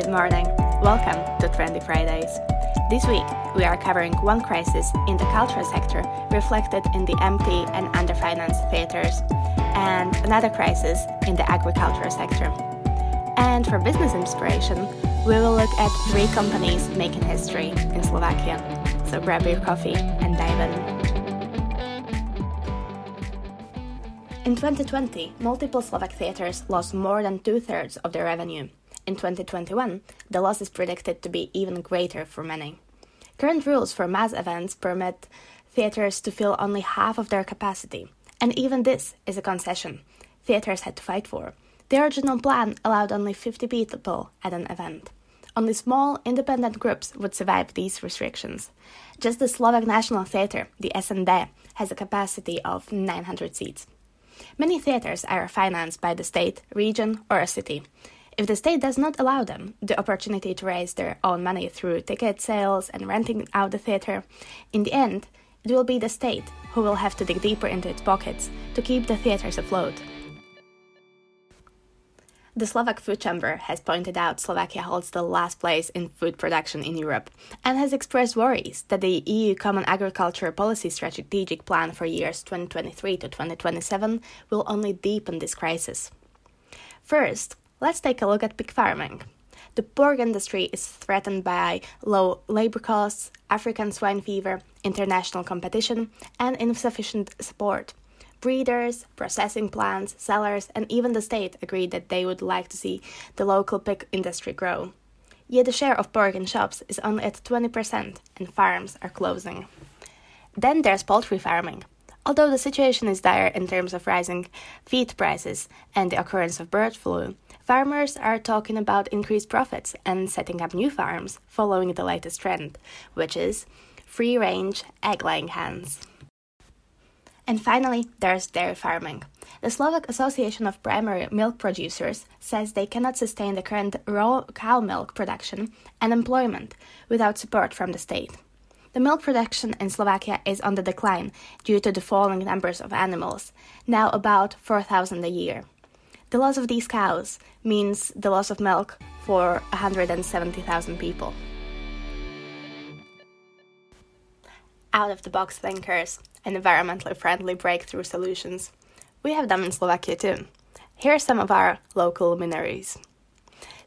Good morning. Welcome to Trendy Fridays. This week, we are covering one crisis in the cultural sector reflected in the empty and underfinanced theaters, and another crisis in the agricultural sector. And for business inspiration, we will look at three companies making history in Slovakia. So grab your coffee and dive in. In 2020, multiple Slovak theaters lost more than two thirds of their revenue. In 2021, the loss is predicted to be even greater for many. Current rules for mass events permit theaters to fill only half of their capacity, and even this is a concession theaters had to fight for. The original plan allowed only 50 people at an event. Only small, independent groups would survive these restrictions. Just the Slovak National Theatre, the SND, has a capacity of 900 seats. Many theaters are financed by the state, region, or a city. If the state does not allow them the opportunity to raise their own money through ticket sales and renting out the theater, in the end, it will be the state who will have to dig deeper into its pockets to keep the theaters afloat. The Slovak Food Chamber has pointed out Slovakia holds the last place in food production in Europe and has expressed worries that the EU Common Agriculture Policy Strategic Plan for years 2023 to 2027 will only deepen this crisis. First, Let's take a look at pig farming. The pork industry is threatened by low labor costs, African swine fever, international competition, and insufficient support. Breeders, processing plants, sellers, and even the state agree that they would like to see the local pig industry grow. Yet the share of pork in shops is only at 20%, and farms are closing. Then there's poultry farming. Although the situation is dire in terms of rising feed prices and the occurrence of bird flu, farmers are talking about increased profits and setting up new farms following the latest trend, which is free range egg laying hens. And finally, there's dairy farming. The Slovak Association of Primary Milk Producers says they cannot sustain the current raw cow milk production and employment without support from the state. The milk production in Slovakia is on the decline due to the falling numbers of animals, now about 4,000 a year. The loss of these cows means the loss of milk for 170,000 people. Out of the box thinkers and environmentally friendly breakthrough solutions. We have them in Slovakia too. Here are some of our local luminaries.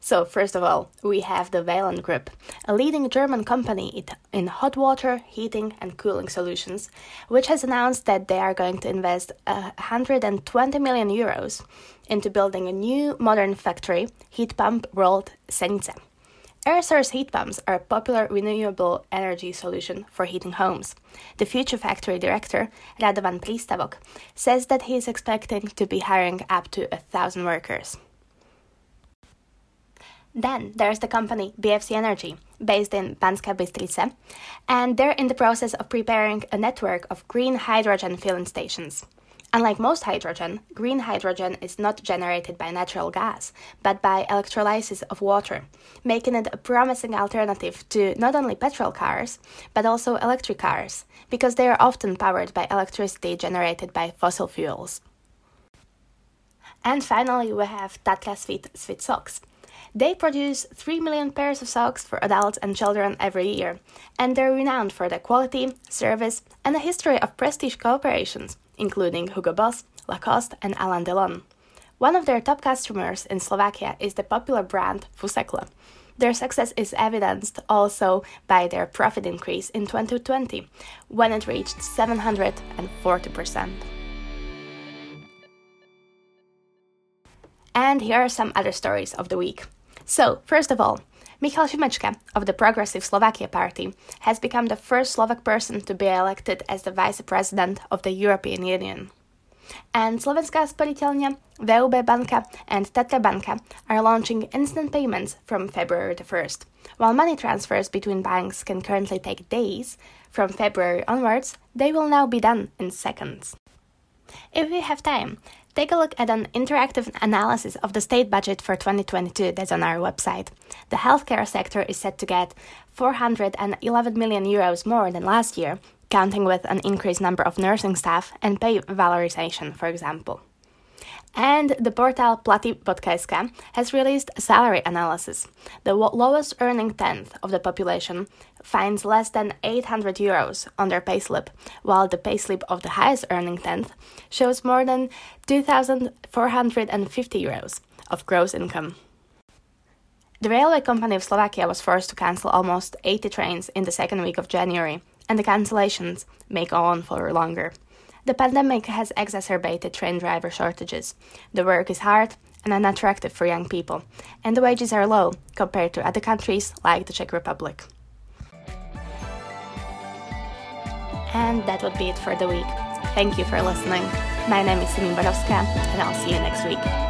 So, first of all, we have the Vaillant Group, a leading German company in hot water, heating, and cooling solutions, which has announced that they are going to invest 120 million euros into building a new modern factory, heat pump world Senice. Air source heat pumps are a popular renewable energy solution for heating homes. The future factory director, Radovan Pristavok, says that he is expecting to be hiring up to a thousand workers. Then there's the company BFC Energy, based in Banska Bystrica, and they're in the process of preparing a network of green hydrogen filling stations. Unlike most hydrogen, green hydrogen is not generated by natural gas, but by electrolysis of water, making it a promising alternative to not only petrol cars, but also electric cars, because they are often powered by electricity generated by fossil fuels. And finally, we have Sweet Socks they produce 3 million pairs of socks for adults and children every year, and they're renowned for their quality, service, and a history of prestige cooperations, including Hugo Boss, Lacoste, and Alain Delon. One of their top customers in Slovakia is the popular brand Fusakle. Their success is evidenced also by their profit increase in 2020, when it reached 740%. And here are some other stories of the week. So, first of all, Michal Šimečka of the Progressive Slovakia Party has become the first Slovak person to be elected as the vice president of the European Union. And Slovenská sporiteľňa, VUB Banka and Tatra Banka are launching instant payments from February the 1st. While money transfers between banks can currently take days, from February onwards, they will now be done in seconds. If we have time, Take a look at an interactive analysis of the state budget for 2022 that's on our website. The healthcare sector is set to get 411 million euros more than last year, counting with an increased number of nursing staff and pay valorization, for example. And the portal Platy has released a salary analysis. The lowest earning tenth of the population finds less than 800 euros on their payslip, while the payslip of the highest earning tenth shows more than 2,450 euros of gross income. The railway company of Slovakia was forced to cancel almost 80 trains in the second week of January, and the cancellations may go on for longer. The pandemic has exacerbated train driver shortages. The work is hard and unattractive for young people, and the wages are low compared to other countries like the Czech Republic. And that would be it for the week. Thank you for listening. My name is Simin Borowska, and I'll see you next week.